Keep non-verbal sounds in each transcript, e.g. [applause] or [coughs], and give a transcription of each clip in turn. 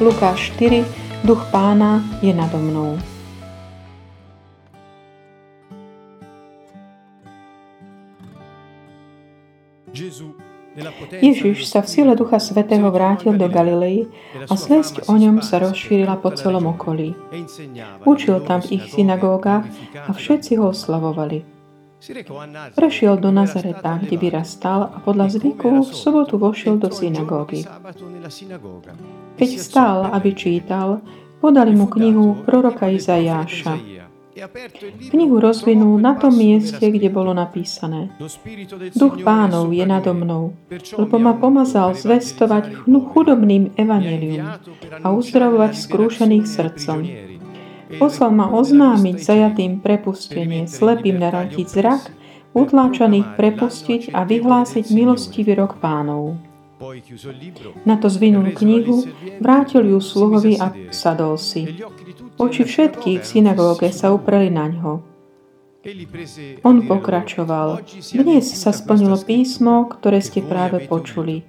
Lukáš 4, Duch pána je nado mnou. Ježiš sa v sile Ducha Svetého vrátil do Galilei a zväzť o ňom sa rozšírila po celom okolí. Učil tam v ich synagógach a všetci ho oslavovali. Prešiel do Nazareta, kde vyrastal a podľa zvyku v sobotu vošiel do synagógy. Keď stál, aby čítal, podali mu knihu proroka Izajáša. Knihu rozvinul na tom mieste, kde bolo napísané. Duch pánov je nado mnou, lebo ma pomazal zvestovať chudobným evanelium a uzdravovať skrúšených srdcom. Poslal ma oznámiť zajatým prepustenie, slepým narantiť zrak, utláčaných prepustiť a vyhlásiť milostivý rok pánov. Na to zvinul knihu, vrátil ju sluhovi a sadol si. Oči všetkých v synagóge sa upreli na ňo. On pokračoval. Dnes sa splnilo písmo, ktoré ste práve počuli.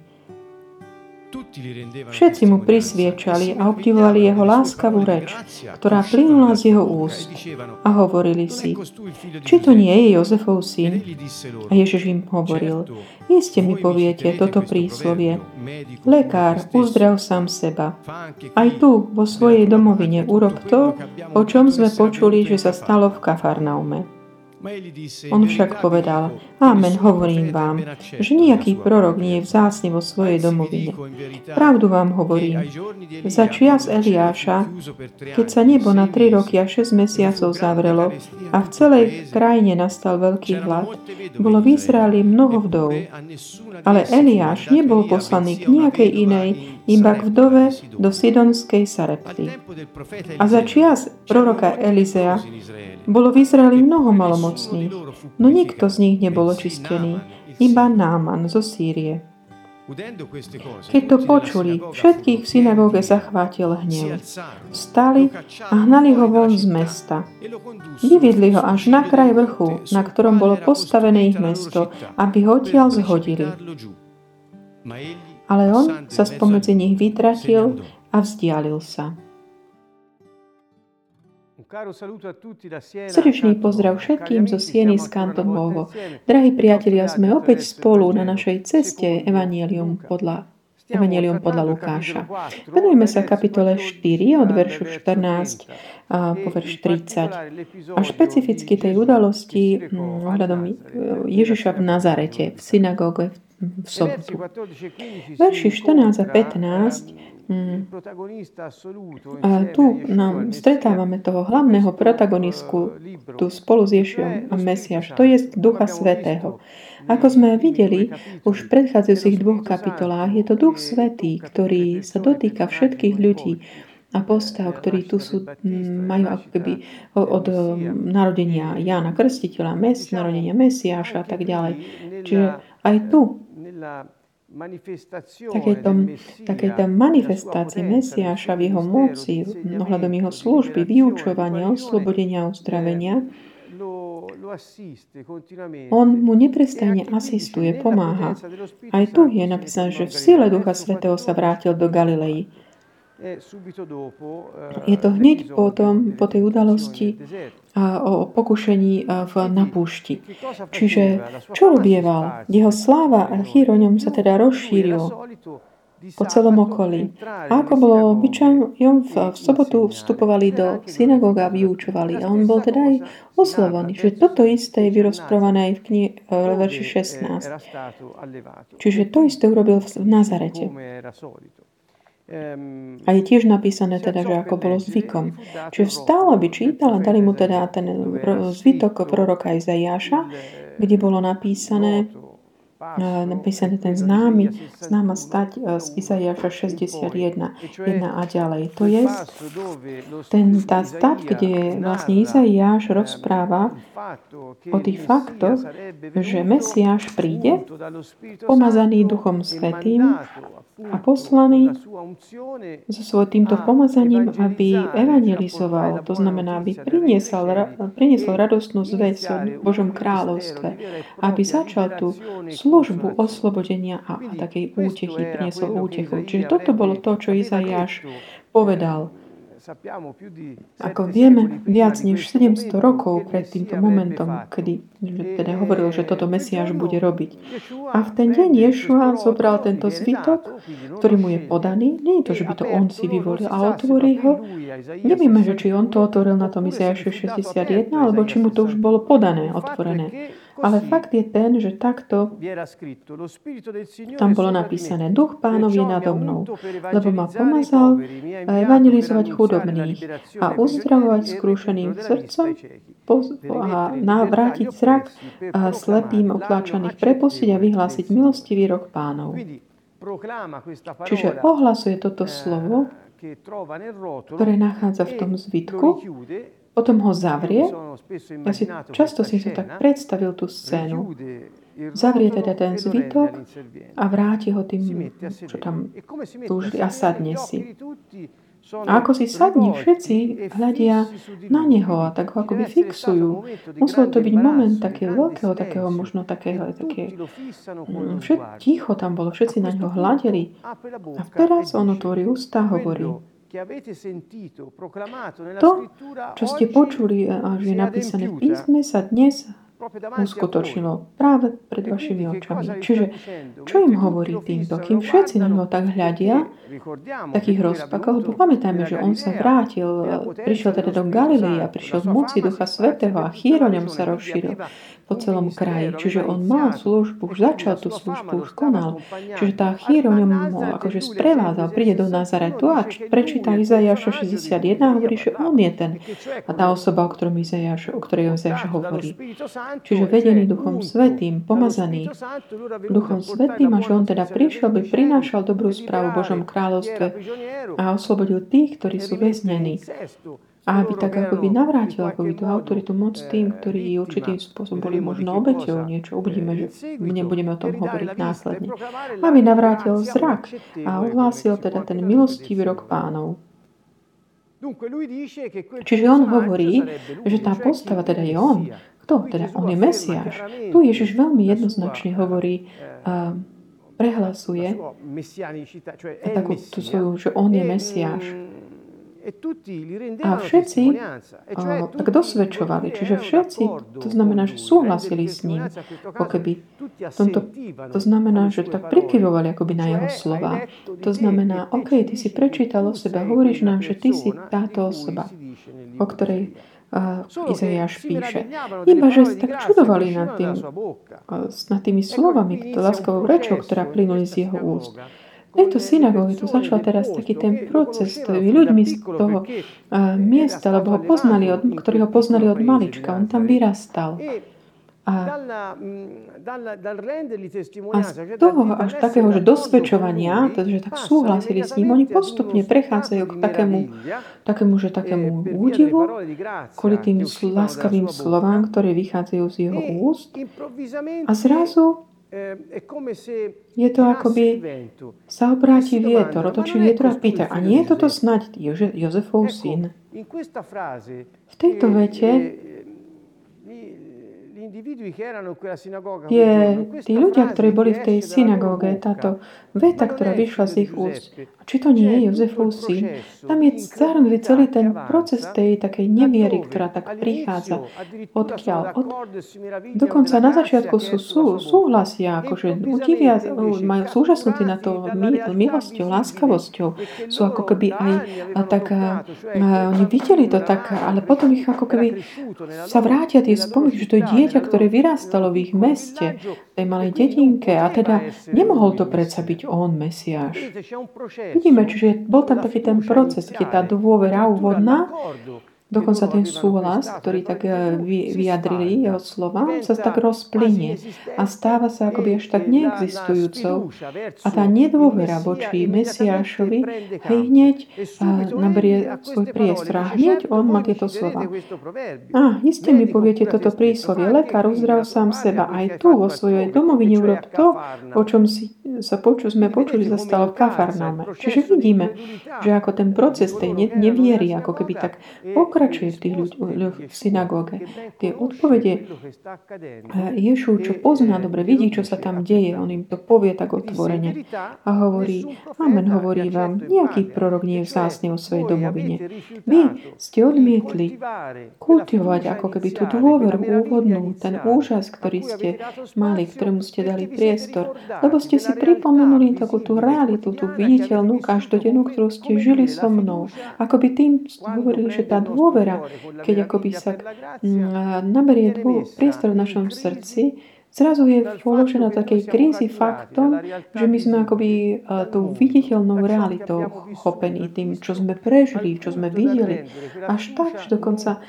Všetci mu prisviečali a obdivovali jeho láskavú reč, ktorá plynula z jeho úst. A hovorili si, či to nie je Jozefov syn? A Ježiš im hovoril, iste mi poviete toto príslovie. Lekár, uzdrav sám seba. Aj tu, vo svojej domovine, urob to, o čom sme počuli, že sa stalo v Kafarnaume. On však povedal, Amen, hovorím vám, že nejaký prorok nie je vzácne vo svojej domovine. Pravdu vám hovorím. Za čias Eliáša, keď sa nebo na 3 roky a 6 mesiacov zavrelo a v celej krajine nastal veľký hlad, bolo v Izraeli mnoho vdov. Ale Eliáš nebol poslaný k nejakej inej, iba k vdove do Sidonskej Sarepty. A za čias proroka Elizea bolo v Izraeli mnoho malomocných, no nikto z nich nebol očistený, iba Náman zo Sýrie. Keď to počuli, všetkých v synagóge zachvátil hnev. Vstali a hnali ho von z mesta. Vyviedli ho až na kraj vrchu, na ktorom bolo postavené ich mesto, aby ho odtiaľ zhodili. Ale on sa spomedzi nich vytratil a vzdialil sa. Srdečný pozdrav všetkým zo Sieny z Kanton Drahí priatelia, sme opäť spolu na našej ceste Evangelium podľa Evangelium podľa Lukáša. Venujeme sa kapitole 4 od veršu 14 po verš 30 a špecificky tej udalosti mm, ohľadom Ježiša v Nazarete, v synagóge v sobotu. Verši 14 a 15 Mm. A tu nám stretávame toho hlavného protagonistku tu spolu s Ježišom a Mesiaš, to je Ducha Svetého. Ako sme videli už v predchádzajúcich dvoch kapitolách, je to Duch Svetý, ktorý sa dotýka všetkých ľudí a postav, ktorí tu sú, mm, majú ako keby od narodenia Jána Krstiteľa, mes, narodenia Mesiáša a tak ďalej. Čiže aj tu takéto, takéto manifestácie Mesiáša v jeho moci, ohľadom jeho služby, vyučovania, oslobodenia uzdravenia, on mu neprestajne asistuje, pomáha. Aj tu je napísané, že v sile Ducha Svetého sa vrátil do Galilei. E je to hneď potom, po tej udalosti o pokušení v, na púšti. Čiže čo robieval? Jeho sláva a chýr o ňom sa teda rozšíril po celom okolí. A ako bolo obyčajom, v, v sobotu vstupovali do synagóga a vyučovali. A on bol teda aj oslovený, že toto isté je vyrozprované aj v knihe verši 16. Čiže to isté urobil v Nazarete. A je tiež napísané teda, že ako bolo zvykom. Čiže vstal, aby čítal a dali mu teda ten zvytok proroka Izajáša, kde bolo napísané, napísané ten známy, známa stať z Izaiáša 61, 1 a ďalej. To je ten, tá stať, kde vlastne Izaiáš rozpráva o tých faktoch, že Mesiáš príde, pomazaný Duchom Svetým a poslaný so svojím týmto pomazaním, aby evangelizoval, to znamená, aby priniesol, priniesol radostnú zväz o Božom kráľovstve, aby začal tú službu oslobodenia a, a takej útechy, priniesol útechu. Čiže toto bolo to, čo Izajáš povedal, ako vieme, viac než 700 rokov pred týmto momentom, kedy teda hovoril, že toto Mesiáš bude robiť. A v ten deň Ješua zobral tento zvitok, ktorý mu je podaný. Nie je to, že by to on si vyvolil a otvorí ho. Nevieme, že či on to otvoril na tom Izajašu 61, alebo či mu to už bolo podané, otvorené. Ale fakt je ten, že takto tam bolo napísané Duch pánovi nado mnou, lebo ma pomazal evangelizovať chudobných a uzdravovať skrúšeným srdcom a navrátiť zrak a slepým otláčaných prepustiť a vyhlásiť milostivý rok pánov. Čiže ohlasuje toto slovo, ktoré nachádza v tom zvitku potom ho zavrie. Ja si, často si to tak predstavil tú scénu. Zavrie teda ten zvytok a vráti ho tým, čo tam túžili a sadne si. A ako si sadne, všetci hľadia na neho a tak ho akoby fixujú. Musel to byť moment takého veľkého, takého možno takého, také, mm, všet, ticho tam bolo, všetci na neho hľadeli. A teraz on otvorí ústa a hovorí, to, čo ste počuli a že je napísané v písme, sa dnes uskutočnilo práve pred vašimi očami. Čiže čo im hovorí týmto? Kým všetci na ňo tak hľadia, takých rozpakov, lebo pamätajme, že on sa vrátil, prišiel teda do Galilei a prišiel z moci Ducha Svetého a chýroňom sa rozšíril po celom kraji. Čiže on mal službu, už začal tú službu, už konal. Čiže tá chýroňom ho akože sprevádzal, príde do Nazaretu a prečíta Izajaša 61 a hovorí, že on je ten a tá osoba, o, ktorom Izajaš, o ktorej Izajaš hovorí. Čiže vedený Duchom Svetým, pomazaný Duchom Svetým a že on teda prišiel, by prinášal dobrú správu Božom kráľovstve a oslobodil tých, ktorí sú väznení. A aby tak ako by navrátil ako by tú autoritu moc tým, ktorí určitým spôsobom boli možno obeťou niečo. Uvidíme, že nebudeme o tom hovoriť následne. Aby navrátil zrak a ohlásil teda ten milostivý rok pánov. Čiže on hovorí, že tá postava teda je on. Kto? Teda on je Mesiáš. Tu Ježiš veľmi jednoznačne hovorí, uh, prehlasuje takú tú svoju, že on je Mesiáš. A všetci uh, tak dosvedčovali, čiže všetci, to znamená, že súhlasili s ním, ako keby. Tomto, to znamená, že tak prikyvovali akoby na jeho slova. To znamená, OK, ty si prečítal o sebe, hovoríš nám, že ty si táto osoba, o ktorej uh, Izaiáš píše. Iba, že sa tak čudovali nad, tým, uh, nad tými slovami, láskavou rečou, ktorá plynuli z jeho úst. Tejto synagóge tu začal teraz taký ten proces s tými ľuďmi z toho uh, miesta, lebo ho poznali, od, ktorí ho poznali od malička. On tam vyrastal. A, a z toho až takého, že dosvedčovania, že tak súhlasili s ním, oni postupne prechádzajú k takému, takému, že takému údivu, kvôli tým láskavým slovám, ktoré vychádzajú z jeho úst. A zrazu je to akoby sa obráti vietor, otočí vietor a pýta, a nie je toto snať Jozefov syn? V tejto vete je tí ľudia, ktorí boli v tej synagóge, táto veta, ktorá vyšla z ich úst, či to nie je Jozefov syn, tam je zahrnutý celý ten proces tej takej neviery, ktorá tak prichádza. Odkiaľ? Od, dokonca na začiatku sú, sú súhlasia, akože udivia, majú súžasnutí na to milosťou, láskavosťou. Sú ako keby aj tak, a, oni videli to tak, ale potom ich ako keby sa vrátia tie spomienky, že to je dieťa, ktoré vyrastalo v ich meste, tej malej dedinke a teda nemohol to predsa byť on, Mesiáš. Vidíme, čiže bol tam taký ten proces, keď tá dôvera úvodná Dokonca ten súhlas, ktorý tak eh, vyjadrili jeho slova, sa tak rozplynie a stáva sa akoby až tak neexistujúcou. A tá nedôvera voči Mesiášovi hej hneď naberie svoj priestor. A hneď on má tieto slova. A iste mi poviete toto príslovie. Lekár uzdrav sám seba. Aj tu vo svojej domovine urob to, o čom si sa poču, sme počuli, sa stalo v Kafarnáme. Čiže vidíme, že ako ten proces tej neviery, ako keby tak pokračuje v tých ľuďoch v synagóge. Tie odpovede Ješu, čo pozná dobre, vidí, čo sa tam deje, on im to povie tak otvorene a hovorí, Amen, hovorí vám, nejaký prorok nie je o svojej domovine. Vy ste odmietli kultivovať ako keby tú dôveru úvodnú, ten úžas, ktorý ste mali, ktorému ste dali priestor, lebo ste si pripomenuli takú tú realitu, tú viditeľnú každodennú, ktorú ste žili so mnou. Ako by tým hovorili, že tá dôvera, keď akoby sa mm, naberie priestor v našom srdci, zrazu je položená takej krízi faktom, že my sme akoby uh, tou viditeľnou realitou chopení tým, čo sme prežili, čo sme videli. Až tak, že dokonca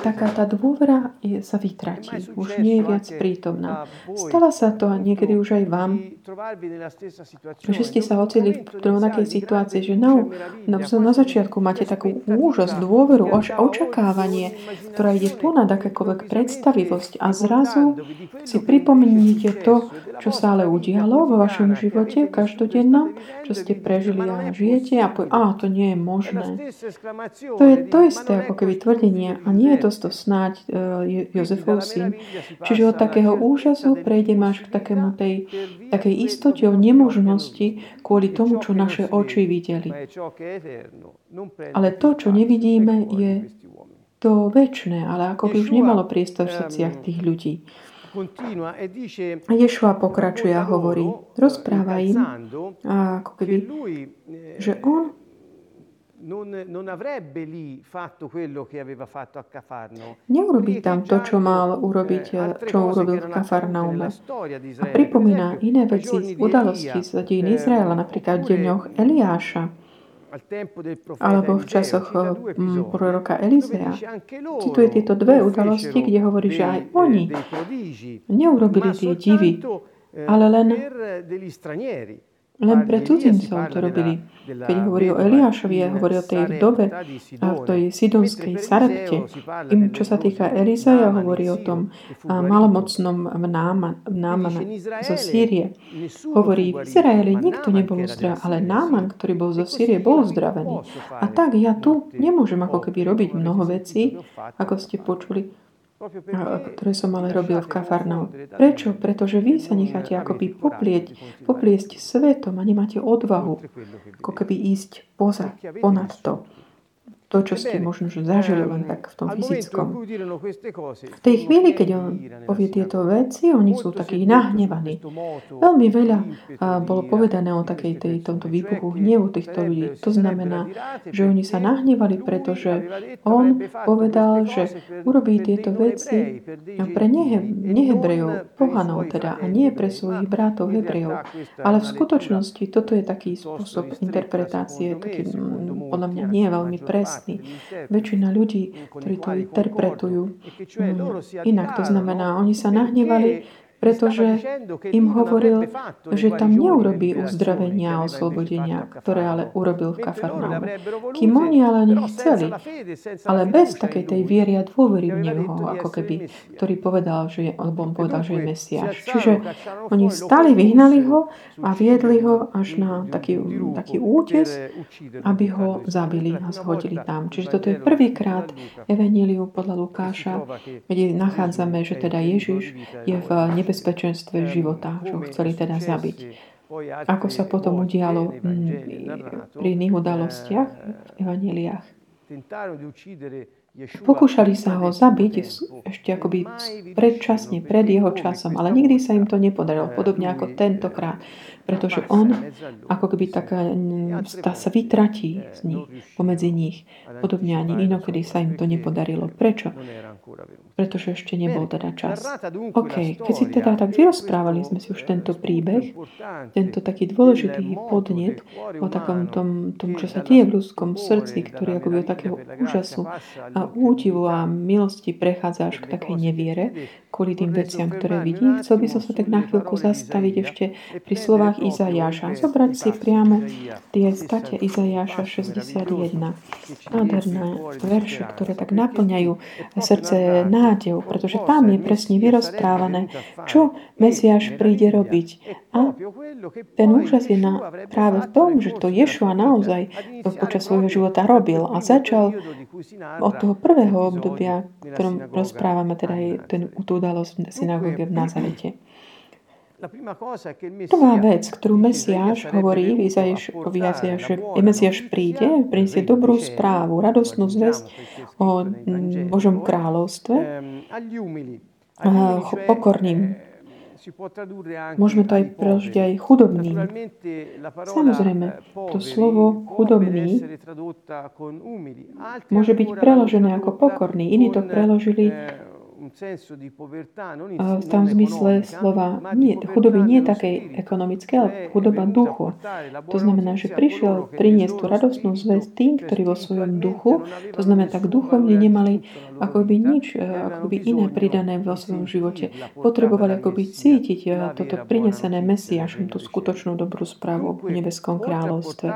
taká tá dôvera je, sa vytratí. Už nie je viac prítomná. Stala sa to a niekedy už aj vám, že ste sa ocili v rovnakej situácii, že na, na, na začiatku máte takú úžas, dôveru, až očakávanie, ktorá ide ponad akékoľvek predstavivosť a zrazu si pripomeniete to, čo sa ale udialo vo vašom živote každodennom, čo ste prežili a žijete a povie, a to nie je možné. To je to isté ako keby tvrdenie a nie je to to snáď uh, Jozefov syn. Čiže od takého úžasu prejdeme až k takému tej, takej istote o nemožnosti kvôli tomu, čo naše oči videli. Ale to, čo nevidíme, je to väčšie, ale ako by už nemalo priestor v srdciach tých ľudí. A Ješua pokračuje a hovorí, rozpráva im, ako keby, že on non, non avrebbe lì fatto quello che aveva fatto a Cafarno. Neurobí tam to, čo mal urobiť, čo urobil v Kafarnaume. A pripomína iné veci z udalosti z dejín Izraela, napríklad v deňoch Eliáša, alebo v časoch proroka Elizea. Cituje tieto dve udalosti, kde hovorí, že aj oni neurobili tie divy, ale len len pre cudzincov to robili. Keď hovorí o Eliášovi, hovorí o tej dobe a v tej sidonskej Sarepte. Im, čo sa týka Elizaja, hovorí o tom malomocnom Námana zo Sýrie. Hovorí, v Izraeli nikto nebol uzdravený, ale Náman, ktorý bol zo Sýrie, bol uzdravený. A tak ja tu nemôžem ako keby robiť mnoho vecí, ako ste počuli, ktoré som ale robil v Kafarnau. Prečo? Pretože vy sa necháte akoby poplieť, popliesť svetom a nemáte odvahu ako keby ísť poza, ponad to to, čo ste možno že zažili len tak v tom fyzickom. V tej chvíli, keď on povie tieto veci, oni sú takí nahnevaní. Veľmi veľa bolo povedané o takej tej, tomto výbuchu hnevu týchto ľudí. To znamená, že oni sa nahnevali, pretože on povedal, že urobí tieto veci pre nehe, nehebrejov, pohanov teda, a nie pre svojich bratov hebrejov. Ale v skutočnosti toto je taký spôsob interpretácie, taký podľa mňa nie je veľmi presný jasný. Väčšina ľudí, ktorí to interpretujú mm, inak, to znamená, oni sa nahnevali pretože im hovoril, že tam neurobí uzdravenia a oslobodenia, ktoré ale urobil v Kafarnaume. Kým oni ale nechceli, ale bez takej tej viery a dôvery v Neho, ako keby, ktorý povedal, že je, alebo on povedal, že je Mesiáš. Čiže oni stali, vyhnali ho a viedli ho až na taký, taký útes, aby ho zabili a zhodili tam. Čiže toto je prvýkrát Evangelium podľa Lukáša, kde nachádzame, že teda Ježiš je v nebezpečenstve života, čo chceli teda zabiť. Ako sa potom udialo pri iných udalostiach v evaneliách. Pokúšali sa ho zabiť ešte akoby predčasne, pred jeho časom, ale nikdy sa im to nepodarilo, podobne ako tentokrát, pretože on ako keby taká, tá sa vytratí z nich, pomedzi nich. Podobne ani inokedy sa im to nepodarilo. Prečo? Pretože ešte nebol teda čas. OK, keď si teda tak vyrozprávali sme si už tento príbeh, tento taký dôležitý podnet o takom tom, tom čo sa deje v ľudskom srdci, ktorý akoby od takého úžasu a údivu a milosti prechádza až k takej neviere kvôli tým veciam, ktoré vidí. Chcel by som sa tak na chvíľku zastaviť ešte pri slovách Izajáša. Zobrať si priamo tie state Izajáša 61. Nádherné verše, ktoré tak naplňajú srdce nádejou, pretože tam je presne vyrozprávané, čo Mesiáš príde robiť. A ten úžas je na, práve v tom, že to Ješua naozaj počas svojho života robil a začal od toho prvého obdobia, v ktorom rozprávame teda aj ten, tú udalosť synagóge v Nazarete. [coughs] Prvá vec, ktorú Mesiáš hovorí v že Mesiáš príde, priniesie dobrú správu, radostnú zväzť o Božom kráľovstve pokorným. Môžeme to aj preložiť aj chudobným. Samozrejme, to slovo chudobný môže byť preložené ako pokorný. Iní to preložili v tom zmysle slova nie, chudoby nie takej ekonomické, ale chudoba duchu. To znamená, že prišiel priniesť tú radostnú zväzť tým, ktorí vo svojom duchu, to znamená tak duchovne nemali akoby nič, akoby iné pridané vo svojom živote. Potrebovali akoby cítiť toto prinesené Mesiašom, tú skutočnú dobrú správu v nebeskom kráľovstve.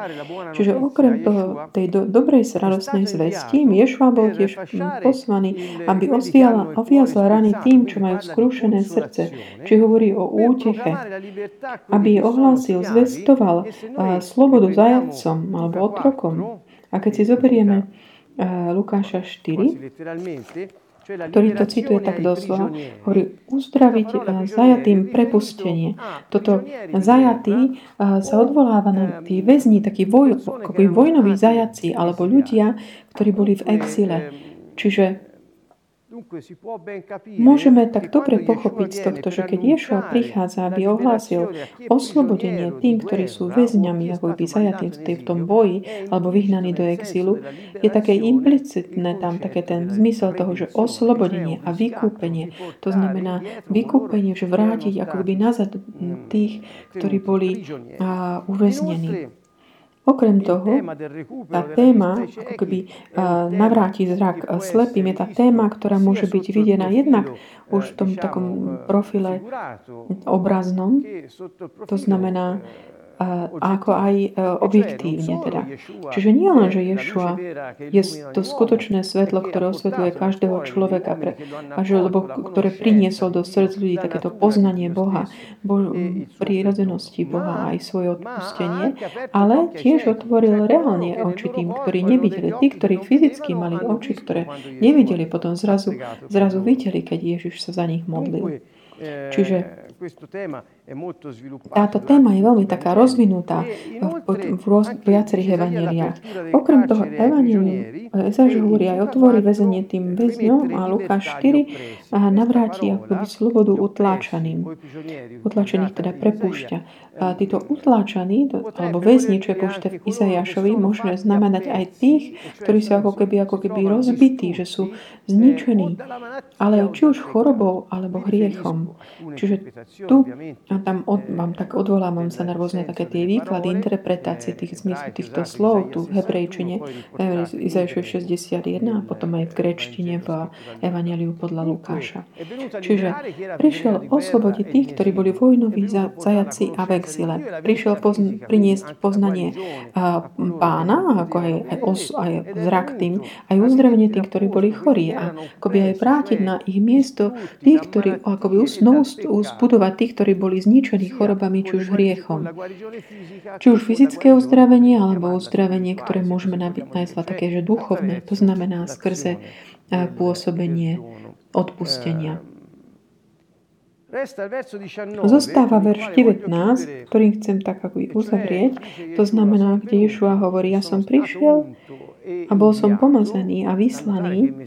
Čiže okrem toho, tej do, dobrej radostnej zvesti, Ješua bol tiež poslaný, aby osviala, oviazla rany tým, čo majú skrúšené srdce. Či hovorí o úteche, aby ohlásil, zvestoval slobodu zajadcom alebo otrokom. A keď si zoberieme Lukáša 4, ktorý to cituje tak doslova, hovorí uzdraviť zajatým prepustenie. Toto zajatý sa odvoláva na tí väzni, takí voj, vojnoví zajaci alebo ľudia, ktorí boli v exile. Čiže Môžeme tak dobre pochopiť z tohto, že keď Ješua prichádza, aby ohlásil oslobodenie tým, ktorí sú väzňami, ako by zajatí v tom boji alebo vyhnaní do exilu, je také implicitné tam také ten zmysel toho, že oslobodenie a vykúpenie, to znamená vykúpenie, že vrátiť ako by nazad tých, ktorí boli uväznení. Okrem toho, tá téma, ako keby navráti zrak slepým, je tá téma, ktorá môže byť videná jednak už v tom takom profile obraznom, to znamená ako aj e, objektívne. Teda. Čiže nie len, že Ješua je to skutočné svetlo, ktoré osvetľuje každého človeka, pre, a že, lebo, ktoré priniesol do srdc ľudí takéto poznanie Boha, Bo, prírodzenosti Boha aj svoje odpustenie, ale tiež otvoril reálne oči tým, ktorí nevideli. Tí, ktorí fyzicky mali oči, ktoré nevideli, potom zrazu, zrazu videli, keď Ježiš sa za nich modlil. Čiže táto téma je veľmi taká rozvinutá v, v, v viacerých evaneliách. Okrem toho evanelium Ezáš hovorí aj otvorí väzenie tým väzňom a Lukáš 4 a navráti akoby slobodu utláčaným. Utláčaných teda prepúšťa. A títo utláčaní, alebo väzni, čo je použité v Izajašovi, môže znamenať aj tých, ktorí sú ako keby, ako keby rozbití, že sú zničení. Ale či už chorobou alebo hriechom. Čiže tu a tam od, mám tak odvolávam sa na rôzne také tie výklady, interpretácie tých zmyslu týchto slov tu v hebrejčine, Izaiáš 61 a potom aj v grečtine v Evangeliu podľa Lukáša. Čiže prišiel oslobodiť tých, ktorí boli vojnoví zajaci a v exile. Prišiel pozn- priniesť poznanie pána, ako aj, aj, os, aj zrak tým, aj uzdravenie tých, ktorí boli chorí a akoby aj vrátiť na ich miesto tých, ktorí akoby znovu zbudovať tých, ktorí boli zničení chorobami, či už hriechom. Či už fyzické uzdravenie, alebo uzdravenie, ktoré môžeme nazvať také, že duchovné, to znamená skrze pôsobenie odpustenia. Zostáva verš 19, ktorý chcem tak ako uzavrieť. To znamená, kde Ješua hovorí, ja som prišiel a bol som pomazaný a vyslaný.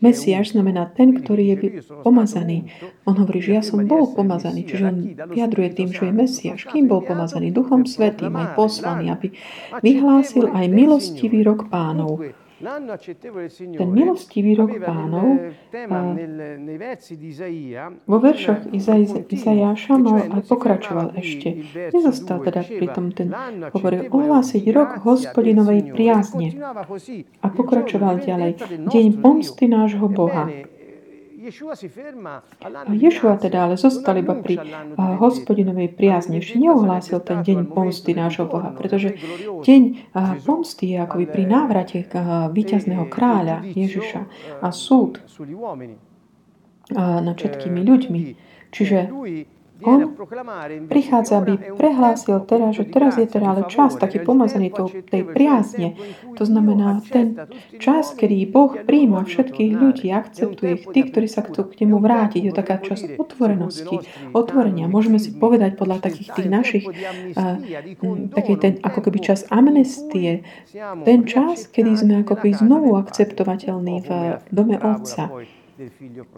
Mesiáš znamená ten, ktorý je pomazaný. On hovorí, že ja som bol pomazaný, čiže on vyjadruje tým, že je Mesiáš. Kým bol pomazaný? Duchom Svetým, aj poslaný, aby vyhlásil aj milostivý rok pánov ten milostivý rok pánov vo veršoch Izajáša mal aj pokračoval ešte. Nezostal teda pri tom ten, hovoril, ohlásiť rok hospodinovej priazne. A pokračoval ďalej. Deň pomsty nášho Boha. A Ješua teda ale zostal iba pri hospodinovej priazni. Ešte neohlásil ten deň pomsty nášho Boha, pretože deň pomsty je akoby pri návrate víťazného kráľa Ježiša a súd nad všetkými ľuďmi. Čiže on prichádza, aby prehlásil teraz, že teraz je teda ale čas taký pomazaný tou, tej priazne. To znamená ten čas, kedy Boh príjma všetkých ľudí, akceptuje ich, tí, ktorí sa chcú k nemu vrátiť. Je taká čas otvorenosti, otvorenia. Môžeme si povedať podľa takých tých našich, uh, taký ten ako keby čas amnestie, ten čas, kedy sme ako keby znovu akceptovateľní v dome Otca.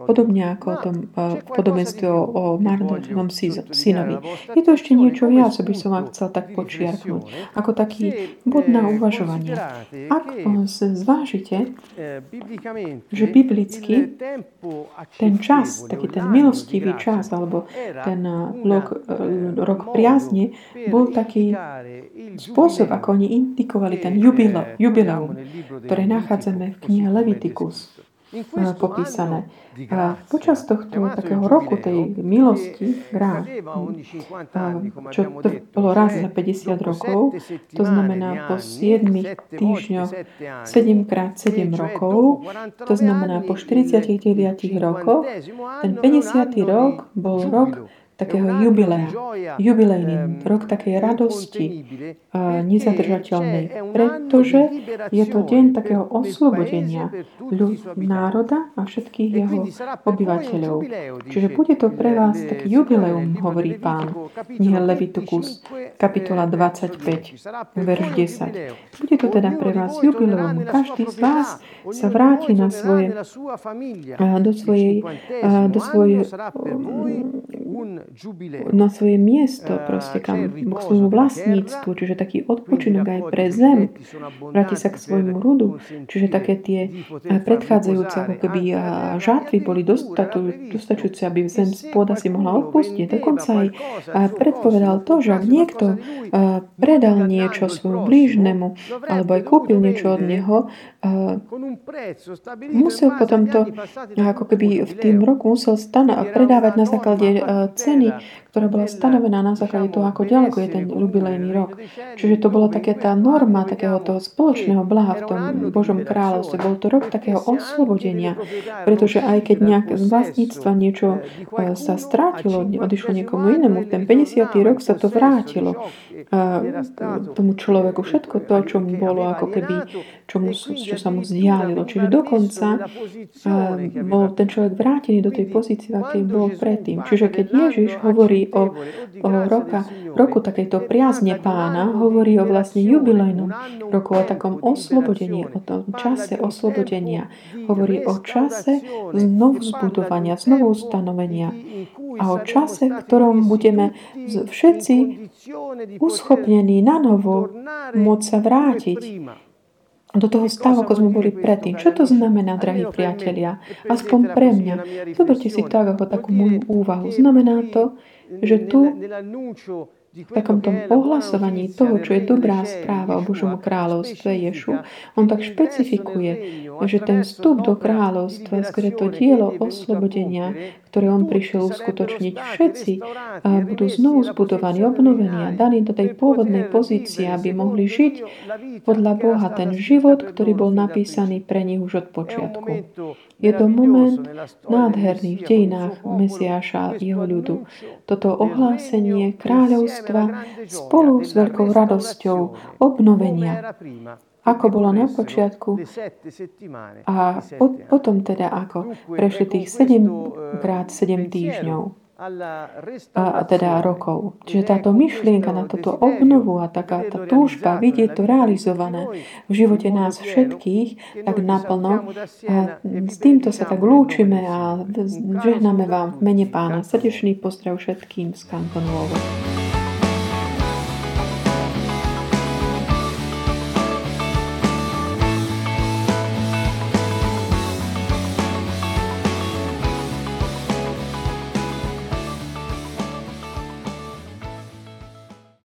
Podobne ako o tom v podobenstve o, o marnotnom synovi. Je to ešte niečo viac, aby som vám chcel tak počiarknúť. Ako taký bod na uvažovanie. Ak zvážite, že biblicky ten čas, taký ten milostivý čas, alebo ten rok, rok priazne, bol taký spôsob, ako oni indikovali ten jubileum, ktoré nachádzame v knihe Leviticus popísané. A počas tohto takého roku tej milosti rád, čo to bolo raz za 50 rokov, to znamená po 7 týždňoch 7 krát 7 rokov, to znamená po 49 rokoch, ten 50. rok bol rok takého jubilea. Jubilejný rok takej radosti nezadržateľnej, pretože je to deň takého oslobodenia národa a všetkých jeho obyvateľov. Čiže bude to pre vás taký jubileum, hovorí pán. Nie Levitikus, kapitola 25, verš 10. Bude to teda pre vás jubileum. Každý z vás sa vráti na svoje, do svojej, do svojej na svoje miesto, proste kam, k svojmu vlastníctvu, čiže taký odpočinok aj pre zem. Vráti sa k svojmu rudu. Čiže také tie predchádzajúce ako keby žatvy boli dostačujúce, aby zem spôda si mohla odpustiť. Dokonca aj predpovedal to, že ak niekto predal niečo svojmu blížnemu alebo aj kúpil niečo od neho, musel potom to ako keby v tým roku musel stana- predávať na základe ceny, ktorá bola stanovená na základe toho, ako ďaleko je ten jubilejný rok. Čiže to bola také tá norma takého toho spoločného blaha v tom Božom kráľovstve. Bol to rok takého oslobodenia, pretože aj keď nejak z vlastníctva niečo e, sa strátilo, odišlo niekomu inému, ten 50. rok sa to vrátilo tomu človeku. Všetko to, čo mu bolo ako keby, čo, mu, čo sa mu vzdialilo. Čiže dokonca bol ten človek vrátený do tej pozície, akej bol predtým. Čiže keď Ježiš hovorí o, o roka, roku takejto priazne pána, hovorí o vlastne jubilejnom roku, o takom oslobodení, o tom čase oslobodenia. Hovorí o čase znovu zbudovania, znovu ustanovenia a o čase, v ktorom budeme všetci uschopnení na novo môcť sa vrátiť do toho stavu, ako sme boli predtým. Čo to znamená, drahí priatelia? Aspoň pre mňa. Zoberte si to ako takú moju úvahu. Znamená to, že tu v takom tom ohlasovaní toho, čo je dobrá správa o Božom kráľovstve Ješu, on tak špecifikuje, že ten vstup do kráľovstva, skôr to dielo oslobodenia, ktoré on prišiel uskutočniť, všetci budú znovu zbudovaní, obnovení a daní do tej pôvodnej pozície, aby mohli žiť podľa Boha ten život, ktorý bol napísaný pre nich už od počiatku. Je to moment nádherný v dejinách Mesiáša jeho ľudu. Toto ohlásenie kráľovstva spolu s veľkou radosťou obnovenia ako bolo na počiatku a potom teda ako prešli tých 7 krát 7 týždňov a teda rokov. Čiže táto myšlienka na toto obnovu a taká tá túžba vidieť to realizované v živote nás všetkých tak naplno. A s týmto sa tak lúčime a žehnáme vám v mene pána. Srdečný pozdrav všetkým z Kantonu